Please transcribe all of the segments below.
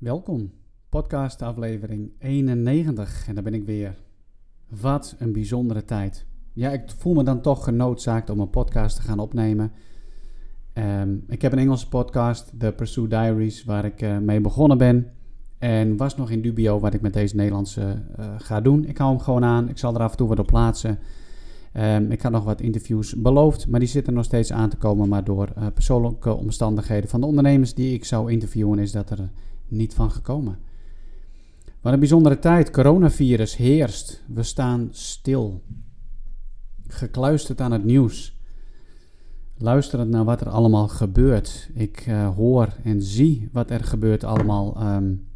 Welkom, podcast aflevering 91 en daar ben ik weer. Wat een bijzondere tijd. Ja, ik voel me dan toch genoodzaakt om een podcast te gaan opnemen. Ehm, ik heb een Engelse podcast, The Pursuit Diaries, waar ik uh, mee begonnen ben. En was nog in dubio wat ik met deze Nederlandse uh, ga doen. Ik hou hem gewoon aan, ik zal er af en toe wat op plaatsen. Um, ik had nog wat interviews beloofd, maar die zitten nog steeds aan te komen. Maar door uh, persoonlijke omstandigheden van de ondernemers die ik zou interviewen, is dat er niet van gekomen. Wat een bijzondere tijd. Coronavirus heerst. We staan stil. Gekluisterd aan het nieuws. Luisterend naar wat er allemaal gebeurt. Ik uh, hoor en zie wat er gebeurt allemaal. Um,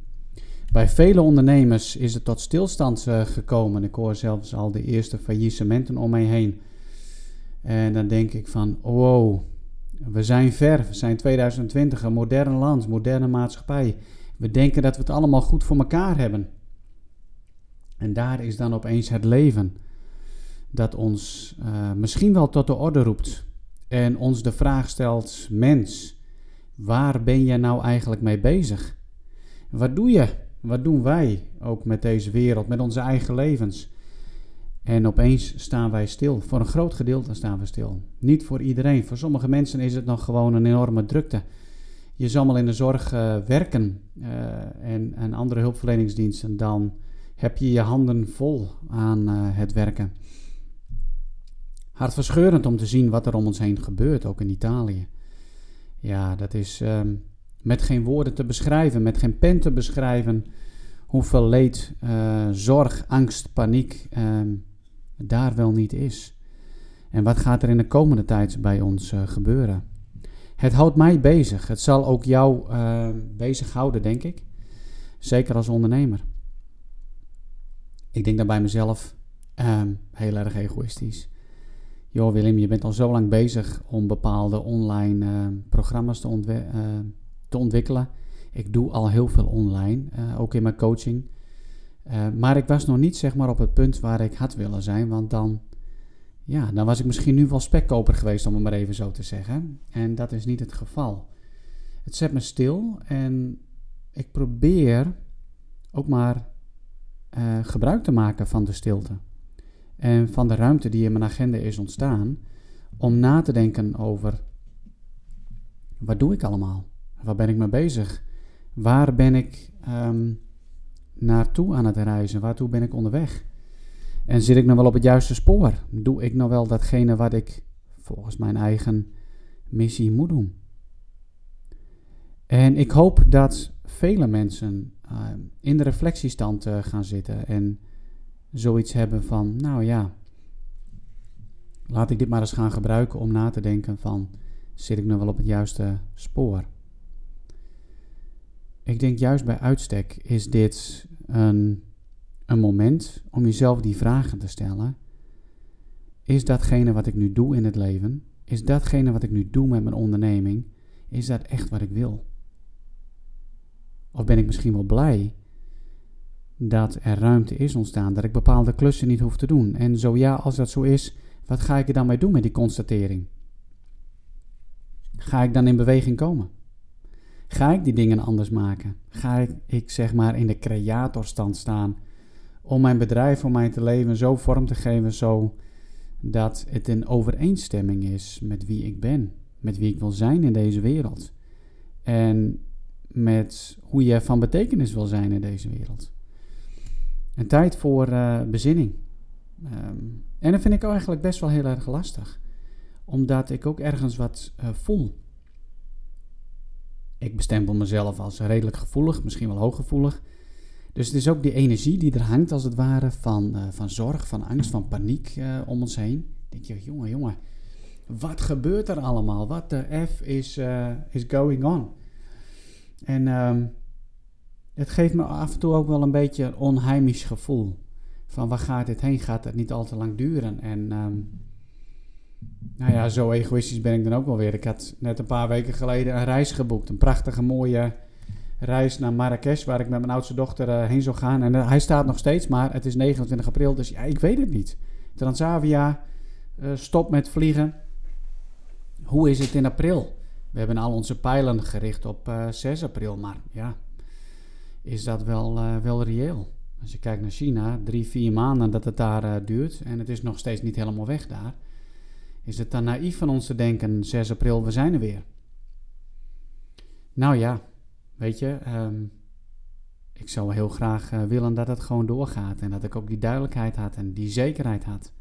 bij vele ondernemers is het tot stilstand uh, gekomen. Ik hoor zelfs al de eerste faillissementen om mij heen. En dan denk ik van, wow, we zijn ver. We zijn 2020, een modern land, moderne maatschappij. We denken dat we het allemaal goed voor elkaar hebben. En daar is dan opeens het leven dat ons uh, misschien wel tot de orde roept en ons de vraag stelt: mens, waar ben je nou eigenlijk mee bezig? Wat doe je? Wat doen wij ook met deze wereld, met onze eigen levens? En opeens staan wij stil. Voor een groot gedeelte staan we stil. Niet voor iedereen. Voor sommige mensen is het nog gewoon een enorme drukte je zal mal in de zorg uh, werken uh, en, en andere hulpverleningsdiensten, dan heb je je handen vol aan uh, het werken. Hartverscheurend om te zien wat er om ons heen gebeurt, ook in Italië. Ja, dat is um, met geen woorden te beschrijven, met geen pen te beschrijven, hoeveel leed, zorg, angst, paniek um, daar wel niet is. En wat gaat er in de komende tijd bij ons gebeuren? Het houdt mij bezig. Het zal ook jou uh, bezighouden, denk ik. Zeker als ondernemer. Ik denk dan bij mezelf uh, heel erg egoïstisch. Joh, Willem, je bent al zo lang bezig om bepaalde online uh, programma's te, ontwi eh, te, ontwikkelen. Ik doe al heel veel online, ook in mijn coaching. maar ik was nog niet zeg maar, op het punt waar ik had willen zijn, want dan ja, dan was ik misschien nu wel spekkoper geweest, om het maar even zo te zeggen. En dat is niet het geval. Het zet me stil en ik probeer ook maar uh, gebruik te maken van de stilte. En van de ruimte die in mijn agenda is ontstaan. Om na te denken over wat doe ik allemaal? Waar ben ik mee bezig? Waar ben ik um, naartoe aan het reizen? Waartoe ben ik onderweg? En zit ik nog wel op het juiste spoor? Doe ik nog wel datgene wat ik volgens mijn eigen missie moet doen? En ik hoop dat vele mensen uh, in de reflectiestand uh, gaan zitten en zoiets hebben van, nou ja, laat ik dit maar eens gaan gebruiken om na te denken van, zit ik nog wel op het juiste spoor? Ik denk juist bij uitstek is dit een een moment om jezelf die vragen te stellen. Is datgene wat ik nu doe in het leven, is datgene wat ik nu doe met mijn onderneming, is dat echt wat ik wil? Of ben ik misschien wel blij dat er ruimte is ontstaan, dat ik bepaalde klussen niet hoef te doen? En zo ja, als dat zo is, wat ga ik er dan mee doen met die constatering? Ga ik dan in beweging komen? Ga ik die dingen anders maken? Ga ik, ik zeg maar in de creatorstand staan om mijn bedrijf, om mijn te leven zo vorm te geven, zo dat het in overeenstemming is met wie ik ben, met wie ik wil zijn in deze wereld. En met hoe je van betekenis wil zijn in deze wereld. Een tijd voor uh, bezinning. Um, en dat vind ik eigenlijk best wel heel erg lastig, omdat ik ook ergens wat uh, voel. Ik bestempel mezelf als redelijk gevoelig, misschien wel hooggevoelig. Dus het is ook die energie die er hangt, als het ware, van, uh, van zorg, van angst, van paniek uh, om ons heen. denk je, jongen, jongen, wat gebeurt er allemaal? Wat de F is, uh, is going on? En um, het geeft me af en toe ook wel een beetje een onheimisch gevoel. Van waar gaat dit heen? Gaat het niet al te lang duren? En um, nou ja, zo egoïstisch ben ik dan ook wel weer. Ik had net een paar weken geleden een reis geboekt. Een prachtige mooie reis naar Marrakesh, waar ik met mijn oudste dochter uh, heen zou gaan. En uh, hij staat nog steeds, maar het is 29 april, dus ja, ik weet het niet. Transavia, uh, stop met vliegen. Hoe is het in april? We hebben al onze pijlen gericht op 6 april, maar ja. is dat wel, wel reëel. Als je kijkt naar China, drie, vier maanden dat het daar duurt en het is nog steeds niet helemaal weg daar, is het dan naïef van ons te denken, 6 april, we zijn er weer. Nou ja, weet je, ehm, ik zou heel graag willen dat het gewoon doorgaat en dat ik ook die duidelijkheid had en die zekerheid had.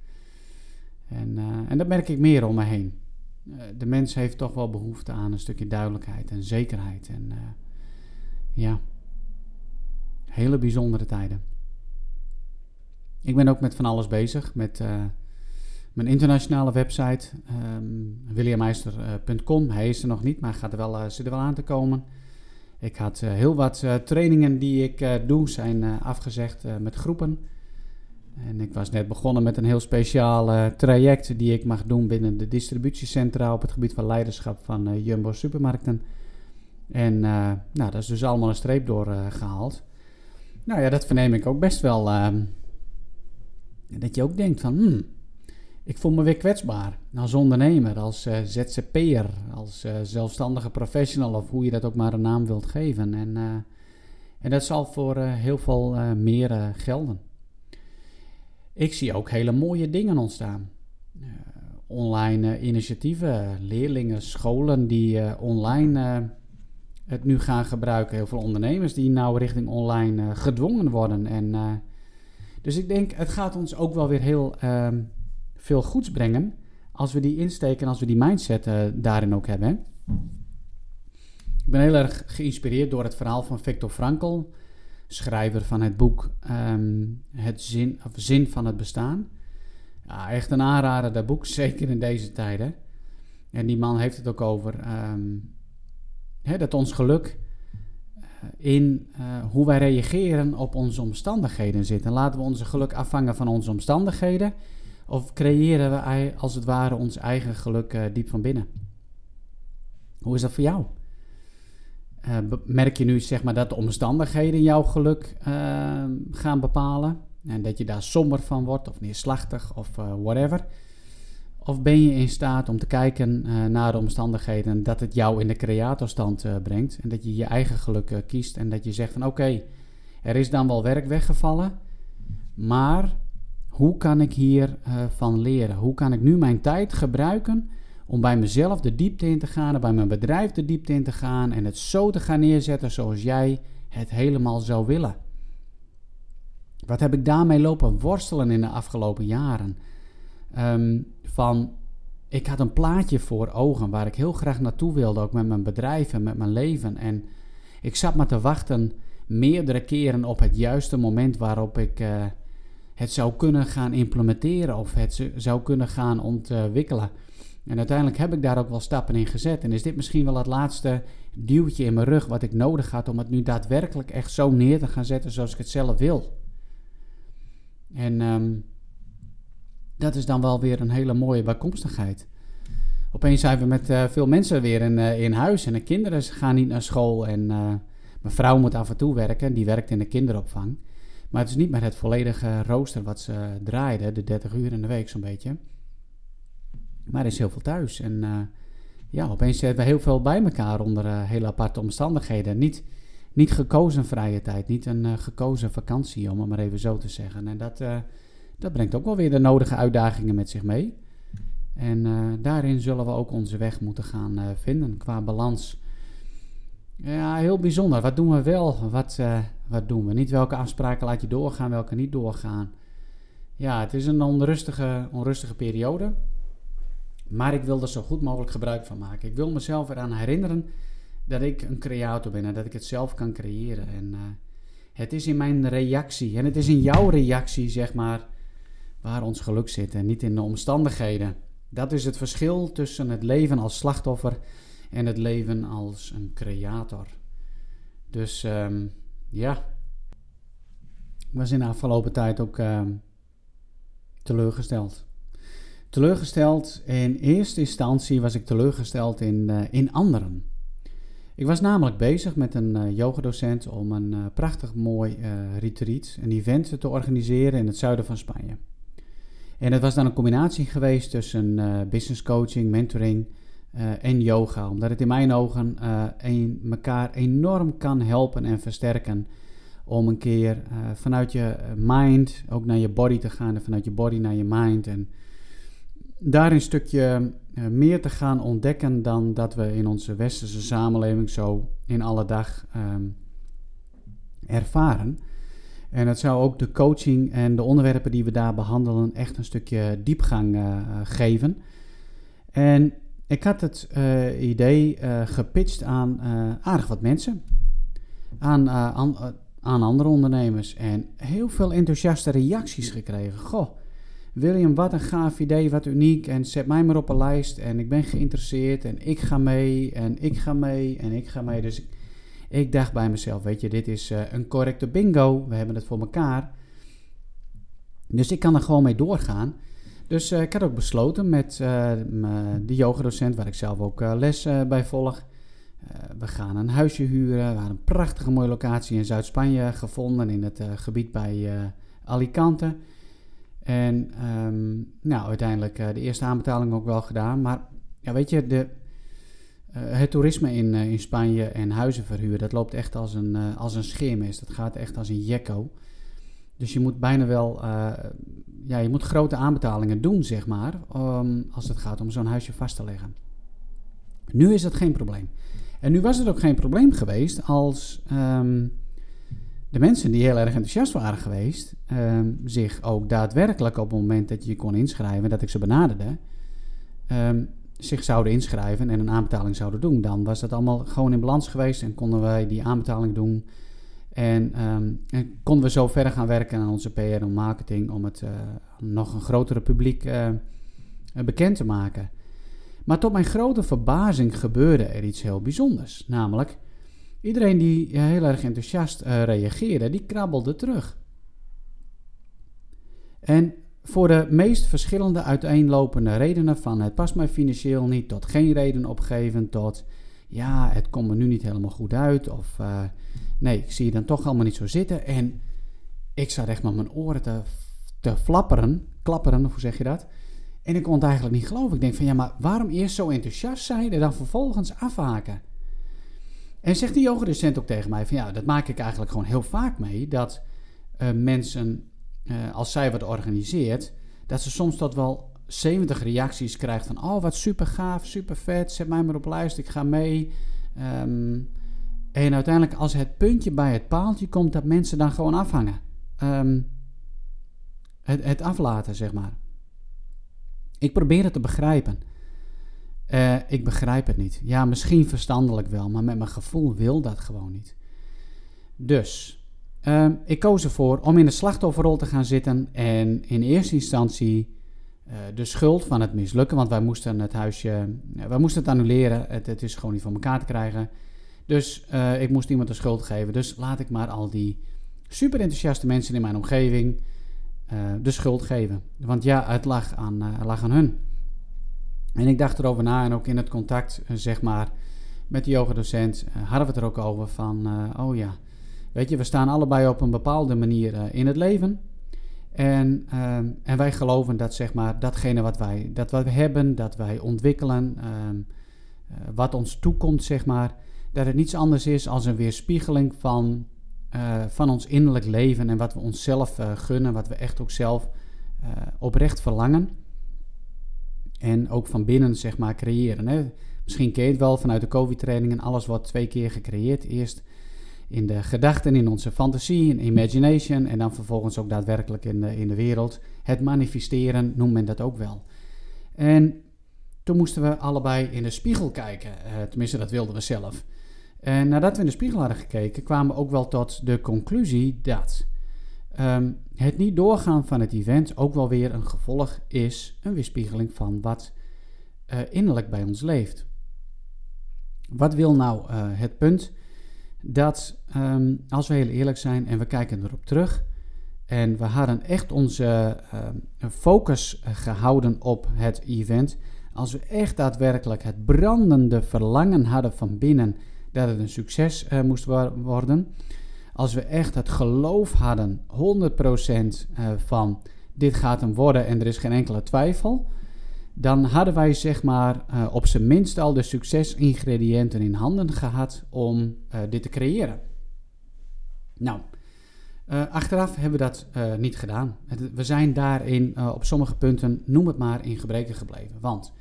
En, en dat merk ik meer om me heen. Eh, de mens heeft toch wel behoefte aan een stukje duidelijkheid en zekerheid. En ja, hele bijzondere tijden. Ik ben ook met van alles bezig. Met mijn internationale website, um, williammeister.com. Hij is er nog niet, maar gaat er wel, zit er wel aan te komen. Ik had heel wat trainingen die ik doe, zijn afgezegd met groepen. En ik was net begonnen met een heel speciaal traject die ik mag doen binnen de distributiecentra op het gebied van leiderschap van Jumbo Supermarkten. En nou, dat is dus allemaal een streep doorgehaald. nou ja, dat verneem ik ook best wel. Ehm, dat je ook denkt van, hmm, ik voel me weer kwetsbaar. Als ondernemer, als ZZP'er, als zelfstandige professional of hoe je dat ook maar een naam wilt geven. En, en dat zal voor heel veel meer gelden. Ik zie ook hele mooie dingen ontstaan. Online initiatieven, leerlingen, scholen die online het nu gaan gebruiken. Heel veel ondernemers die nou richting online gedwongen worden. En, dus ik denk, het gaat ons ook wel weer heel ehm, veel goeds brengen als we die insteken, als we die mindset daarin ook hebben. Ik ben heel erg geïnspireerd door het verhaal van Viktor Frankl schrijver van het boek um, Het zin, of zin van het bestaan. Ja, echt een aanrader, dat boek, zeker in deze tijden. En die man heeft het ook over um, dat ons geluk uh, in uh, hoe wij reageren op onze omstandigheden zit. En laten we onze geluk afvangen van onze omstandigheden? Of creëren we als het ware ons eigen geluk uh, diep van binnen? Hoe is dat voor jou? Uh, merk je nu zeg maar, dat de omstandigheden jouw geluk uh, gaan bepalen? En dat je daar somber van wordt, of neerslachtig, of whatever? Of ben je in staat om te kijken naar de omstandigheden, dat het jou in de creatorstand brengt en dat je je eigen geluk kiest en dat je zegt van oké, er is dan wel werk weggevallen, maar hoe kan ik hiervan van leren? Hoe kan ik nu mijn tijd gebruiken om bij mezelf de diepte in te gaan, en bij mijn bedrijf de diepte in te gaan en het zo te gaan neerzetten zoals jij het helemaal zou willen. Wat heb ik daarmee lopen worstelen in de afgelopen jaren? Ehm, van, ik had een plaatje voor ogen waar ik heel graag naartoe wilde, ook met mijn bedrijf en met mijn leven. En ik zat maar te wachten meerdere keren op het juiste moment waarop ik uh, het zou kunnen gaan implementeren of het zou kunnen gaan ontwikkelen. En uiteindelijk heb ik daar ook wel stappen in gezet. En is dit misschien wel het laatste duwtje in mijn rug wat ik nodig had om het nu daadwerkelijk echt zo neer te gaan zetten zoals ik het zelf wil. En um, dat is dan wel weer een hele mooie bijkomstigheid. Opeens zijn we met uh, veel mensen weer in, uh, in huis en de kinderen gaan niet naar school. En uh, mijn vrouw moet af en toe werken, die werkt in de kinderopvang. Maar het is niet meer het volledige rooster wat ze draaide, de 30 uur in de week zo'n beetje. Maar er is heel veel thuis. En uh, ja, opeens hebben we heel veel bij elkaar onder uh, hele aparte omstandigheden. Niet, niet gekozen vrije tijd, niet een uh, gekozen vakantie, om het maar even zo te zeggen. En dat, dat brengt ook wel weer de nodige uitdagingen met zich mee. En daarin zullen we ook onze weg moeten gaan vinden qua balans. Ja, heel bijzonder. Wat doen we wel? Wat, wat doen we niet? Welke afspraken laat je doorgaan, welke niet doorgaan? Ja, het is een onrustige, onrustige periode. Maar ik wil er zo goed mogelijk gebruik van maken. Ik wil mezelf eraan herinneren dat ik een creator ben en dat ik het zelf kan creëren. En uh, het is in mijn reactie en het is in jouw reactie, zeg maar, waar ons geluk zit en niet in de omstandigheden. Dat is het verschil tussen het leven als slachtoffer en het leven als een creator. Dus um, ja, ik was in de afgelopen tijd ook um, teleurgesteld teleurgesteld. In eerste instantie was ik teleurgesteld in, uh, in anderen. Ik was namelijk bezig met een uh, yogadocent om een uh, prachtig mooi retreat, een event te organiseren in het zuiden van Spanje. En het was dan een combinatie geweest tussen business coaching, mentoring en yoga, omdat het in mijn ogen een, elkaar enorm kan helpen en versterken om een keer vanuit je mind ook naar je body te gaan en vanuit je body naar je mind. En daar een stukje meer te gaan ontdekken dan dat we in onze westerse samenleving zo in alle dag ehm, ervaren. En het zou ook de coaching en de onderwerpen die we daar behandelen echt een stukje diepgang geven. En ik had het uh, idee uh, gepitcht aan aardig wat mensen. Aan, aan, andere ondernemers. En heel veel enthousiaste reacties gekregen. Goh, William, wat een gaaf idee, wat uniek. En zet mij maar op een lijst. En ik ben geïnteresseerd. En ik ga mee. En ik ga mee. En ik ga mee. Dus ik dacht bij mezelf, weet je, dit is een correcte bingo. We hebben het voor elkaar. Dus ik kan er gewoon mee doorgaan. Dus uh, ik had ook besloten met uh, de yogadocent, waar ik zelf ook les bij volg. we gaan een huisje huren. We hadden een prachtige mooie locatie in Zuid-Spanje gevonden, in het gebied bij Alicante. En um, nou, uiteindelijk de eerste aanbetaling ook wel gedaan. Maar ja, weet je, de, het toerisme in, in Spanje en huizen verhuren, dat loopt echt als een, als een scheermes. Dat gaat echt als een jekko. Dus je moet bijna wel, ja, je moet grote aanbetalingen doen, zeg maar, als het gaat om zo'n huisje vast te leggen. Nu is dat geen probleem. En nu was het ook geen probleem geweest als um, de mensen die heel erg enthousiast waren geweest, um, zich ook daadwerkelijk op het moment dat je je kon inschrijven, dat ik ze benaderde, zich zouden inschrijven en een aanbetaling zouden doen. Dan was dat allemaal gewoon in balans geweest en konden wij die aanbetaling doen. En, um, en konden we zo verder gaan werken aan onze PR en marketing om het uh, nog een grotere publiek uh, bekend te maken. Maar tot mijn grote verbazing gebeurde er iets heel bijzonders. Namelijk, iedereen die heel erg enthousiast reageerde, die krabbelde terug. En voor de meest verschillende uiteenlopende redenen van het past mij financieel niet, tot geen reden opgeven, tot ja, het komt me nu niet helemaal goed uit, of nee, ik zie je dan toch allemaal niet zo zitten. En ik zat echt met mijn oren te, te flapperen, klapperen, hoe zeg je dat? En ik kon het eigenlijk niet geloven. Ik denk van ja, maar waarom eerst zo enthousiast zijn en dan vervolgens afhaken? En zegt die yogadocent ook tegen mij van ja, dat maak ik eigenlijk gewoon heel vaak mee, dat uh, mensen uh, als zij wat organiseert, dat ze soms tot wel 70 reacties krijgt van oh wat super gaaf, super vet, zet mij maar op lijst, ik ga mee. Um, en uiteindelijk als het puntje bij het paaltje komt, dat mensen dan gewoon afhangen. Um, het, het aflaten, zeg maar. Ik probeer het te begrijpen. Uh, ik begrijp het niet. Ja, misschien verstandelijk wel, maar met mijn gevoel wil dat gewoon niet. Dus Uh, ik koos ervoor om in de slachtofferrol te gaan zitten en in eerste instantie uh, de schuld van het mislukken, want wij moesten het huisje, uh, wij moesten het annuleren, het, het, is gewoon niet van elkaar te krijgen. Dus eh, ik moest iemand de schuld geven, dus laat ik maar al die super enthousiaste mensen in mijn omgeving de schuld geven. Want ja, het lag aan, het lag aan hun. En ik dacht erover na en ook in het contact, zeg maar, met de yogadocent hadden we het er ook over van, oh ja, Weet je, we staan allebei op een bepaalde manier uh, in het leven. En, uh, en wij geloven dat zeg maar, datgene wat wij, dat wat we hebben, dat wij ontwikkelen, uh, wat ons toekomt, zeg maar, dat het niets anders is als een weerspiegeling van, eh, van ons innerlijk leven en wat we onszelf gunnen, wat we echt ook zelf oprecht verlangen. En ook van binnen, zeg maar, creëren. Hè? Misschien ken je het wel vanuit de COVID-trainingen, alles wordt twee keer gecreëerd. Eerst in de gedachten, in onze fantasie, in imagination en dan vervolgens ook daadwerkelijk in de, in de wereld. Het manifesteren noemt men dat ook wel. En toen moesten we allebei in de spiegel kijken, tenminste dat wilden we zelf. En nadat we in de spiegel hadden gekeken, kwamen we ook wel tot de conclusie dat um, het niet doorgaan van het event ook wel weer een gevolg is, een weerspiegeling van wat uh, innerlijk bij ons leeft. Wat wil nou uh, het punt? dat um, als we heel eerlijk zijn en we kijken erop terug en we hadden echt onze uh, focus gehouden op het event, als we echt daadwerkelijk het brandende verlangen hadden van binnen dat het een succes uh, moest worden, als we echt het geloof hadden, 100% uh, van dit gaat hem worden en er is geen enkele twijfel, dan hadden wij zeg maar uh, op zijn minst al de succesingrediënten in handen gehad om dit te creëren. Nou, achteraf hebben we dat niet gedaan. We zijn daarin op sommige punten, noem het maar, in gebreken gebleven. Want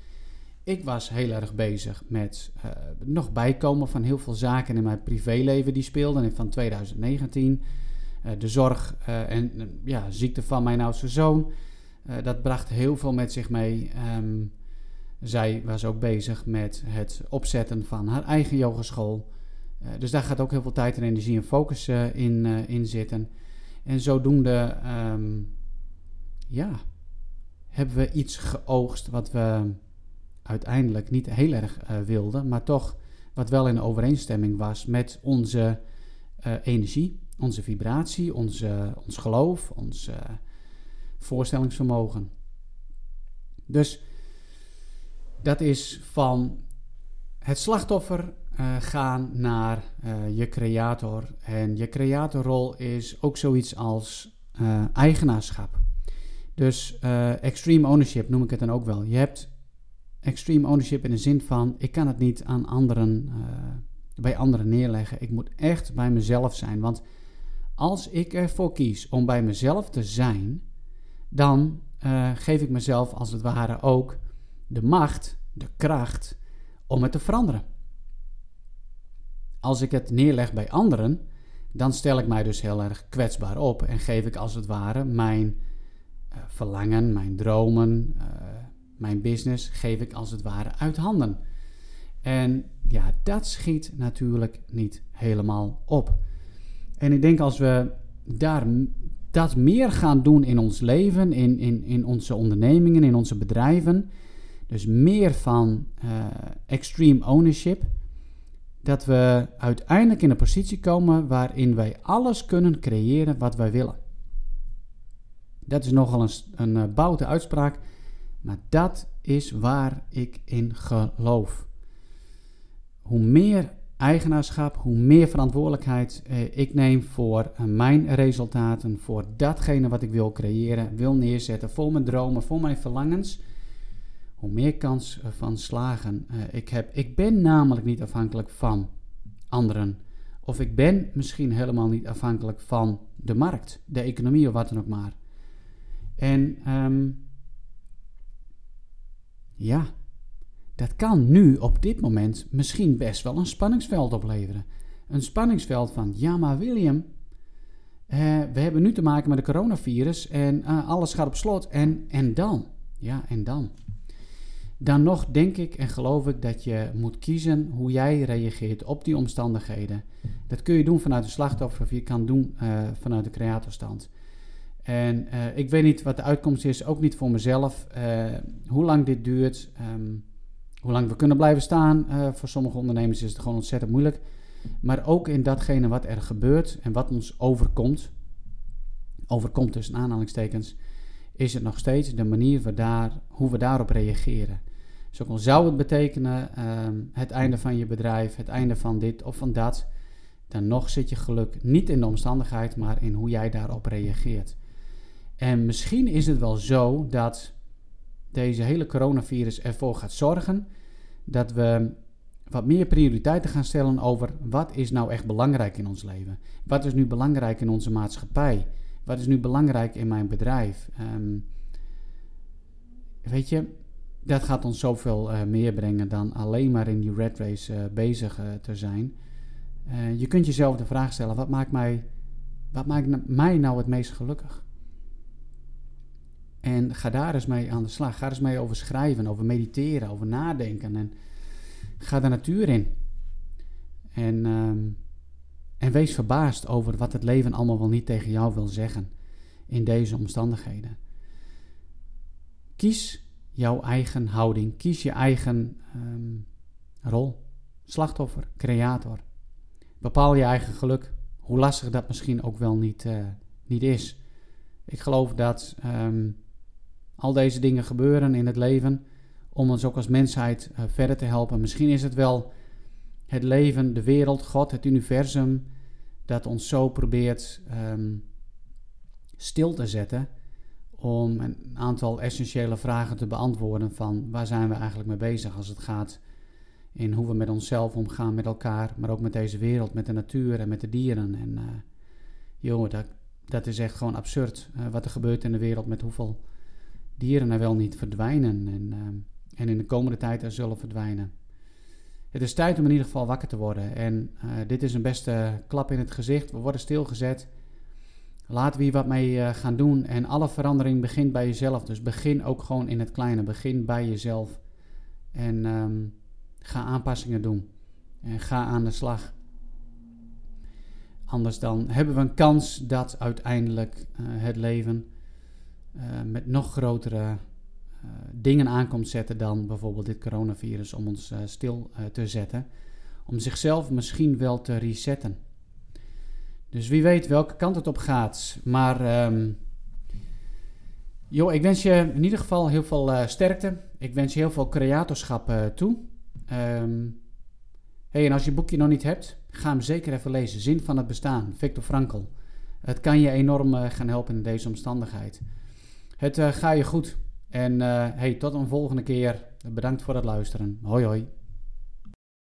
ik was heel erg bezig met nog bijkomen van heel veel zaken in mijn privéleven die speelden van 2019. de zorg en ja, ziekte van mijn oudste zoon. dat bracht heel veel met zich mee. Um, zij was ook bezig met het opzetten van haar eigen yogeschool. Dus daar gaat ook heel veel tijd en energie en focus in, in zitten. En zodoende, um, ja, hebben we iets geoogst wat we uiteindelijk niet heel erg wilden, maar toch wat wel in overeenstemming was met onze energie, onze vibratie, onze, ons geloof, ons voorstellingsvermogen. Dus dat is van het slachtoffer uh, gaan naar je creator. En je creatorrol is ook zoiets als eigenaarschap. Dus extreme ownership noem ik het dan ook wel. Je hebt extreme ownership in de zin van: ik kan het niet aan anderen, bij anderen neerleggen. Ik moet echt bij mezelf zijn. Want als ik ervoor kies om bij mezelf te zijn, dan geef ik mezelf als het ware ook de macht, de kracht om het te veranderen. Als ik het neerleg bij anderen, dan stel ik mij dus heel erg kwetsbaar op en geef ik als het ware mijn uh, verlangen, mijn dromen, mijn business, geef ik als het ware uit handen. En ja, dat schiet natuurlijk niet helemaal op. En ik denk als we daar dat meer gaan doen in ons leven, in, in, in onze ondernemingen, in onze bedrijven, dus meer van uh, extreme ownership. Dat we uiteindelijk in een positie komen waarin wij alles kunnen creëren wat wij willen. Dat is nogal een, een uh, uitspraak, maar dat is waar ik in geloof. Hoe meer eigenaarschap, hoe meer verantwoordelijkheid eh, ik neem voor uh, mijn resultaten, voor datgene wat ik wil creëren, wil neerzetten, voor mijn dromen, voor mijn verlangens hoe meer kans van slagen uh, ik heb. Ik ben namelijk niet afhankelijk van anderen. Of ik ben misschien helemaal niet afhankelijk van de markt, de economie of wat dan ook maar. En um, ja, dat kan nu op dit moment misschien best wel een spanningsveld opleveren. Een spanningsveld van, ja maar William, uh, we hebben nu te maken met de coronavirus en uh, alles gaat op slot. En, en dan? Ja, en dan? dan nog denk ik en geloof ik dat je moet kiezen hoe jij reageert op die omstandigheden. Dat kun je doen vanuit de slachtoffer of je kan doen uh, vanuit de creatorstand. En uh, ik weet niet wat de uitkomst is, ook niet voor mezelf. Uh, hoe lang dit duurt, um, hoe lang we kunnen blijven staan. voor sommige ondernemers is het gewoon ontzettend moeilijk. Maar ook in datgene wat er gebeurt en wat ons overkomt, overkomt tussen aanhalingstekens, is het nog steeds de manier we daar, hoe we daarop reageren. Dus zou het betekenen ehm, het einde van je bedrijf, het einde van dit of van dat, dan nog zit je geluk niet in de omstandigheid, maar in hoe jij daarop reageert. En misschien is het wel zo dat deze hele coronavirus ervoor gaat zorgen dat we wat meer prioriteiten gaan stellen over wat is nou echt belangrijk in ons leven. Wat is nu belangrijk in onze maatschappij? Wat is nu belangrijk in mijn bedrijf? Um, weet je, dat gaat ons zoveel uh, meer brengen dan alleen maar in die red race uh, bezig uh, te zijn. je kunt jezelf de vraag stellen: wat maakt, mij, wat maakt mij nou het meest gelukkig? En ga daar eens mee aan de slag. Ga eens mee over schrijven, over mediteren, over nadenken. En ga de natuur in. En, um, en wees verbaasd over wat het leven allemaal wel niet tegen jou wil zeggen in deze omstandigheden. Kies jouw eigen houding. Kies je eigen um, rol. Slachtoffer, creator. Bepaal je eigen geluk. Hoe lastig dat misschien ook wel niet, uh, niet is. Ik geloof dat um, al deze dingen gebeuren in het leven om ons ook als mensheid uh, verder te helpen. Misschien is het wel het leven, de wereld, God, het universum, dat ons zo probeert um, stil te zetten om een aantal essentiële vragen te beantwoorden van waar zijn we eigenlijk mee bezig als het gaat in hoe we met onszelf omgaan, met elkaar, maar ook met deze wereld, met de natuur en met de dieren. En uh, joh, dat, dat is echt gewoon absurd wat er gebeurt in de wereld met hoeveel dieren er wel niet verdwijnen en, en in de komende tijd er zullen verdwijnen. Het is tijd om in ieder geval wakker te worden. En dit is een beste klap in het gezicht. We worden stilgezet. Laten we hier wat mee gaan doen. En alle verandering begint bij jezelf. Dus begin ook gewoon in het kleine. Begin bij jezelf. En um, ga aanpassingen doen. En ga aan de slag. Anders dan hebben we een kans dat uiteindelijk uh, het leven met nog grotere uh, dingen aankomt zetten dan bijvoorbeeld dit coronavirus om ons stil te zetten. Om zichzelf misschien wel te resetten. Dus wie weet welke kant het op gaat. Maar um, joh, ik wens je in ieder geval heel veel sterkte. Ik wens je heel veel creatorschap toe. Um, hey, en als je boekje nog niet hebt, ga hem zeker even lezen. Zin van het bestaan, Victor Frankl. Het kan je enorm gaan helpen in deze omstandigheid. Het uh, ga je goed. En uh, hey, tot een volgende keer. Bedankt voor het luisteren. Hoi hoi.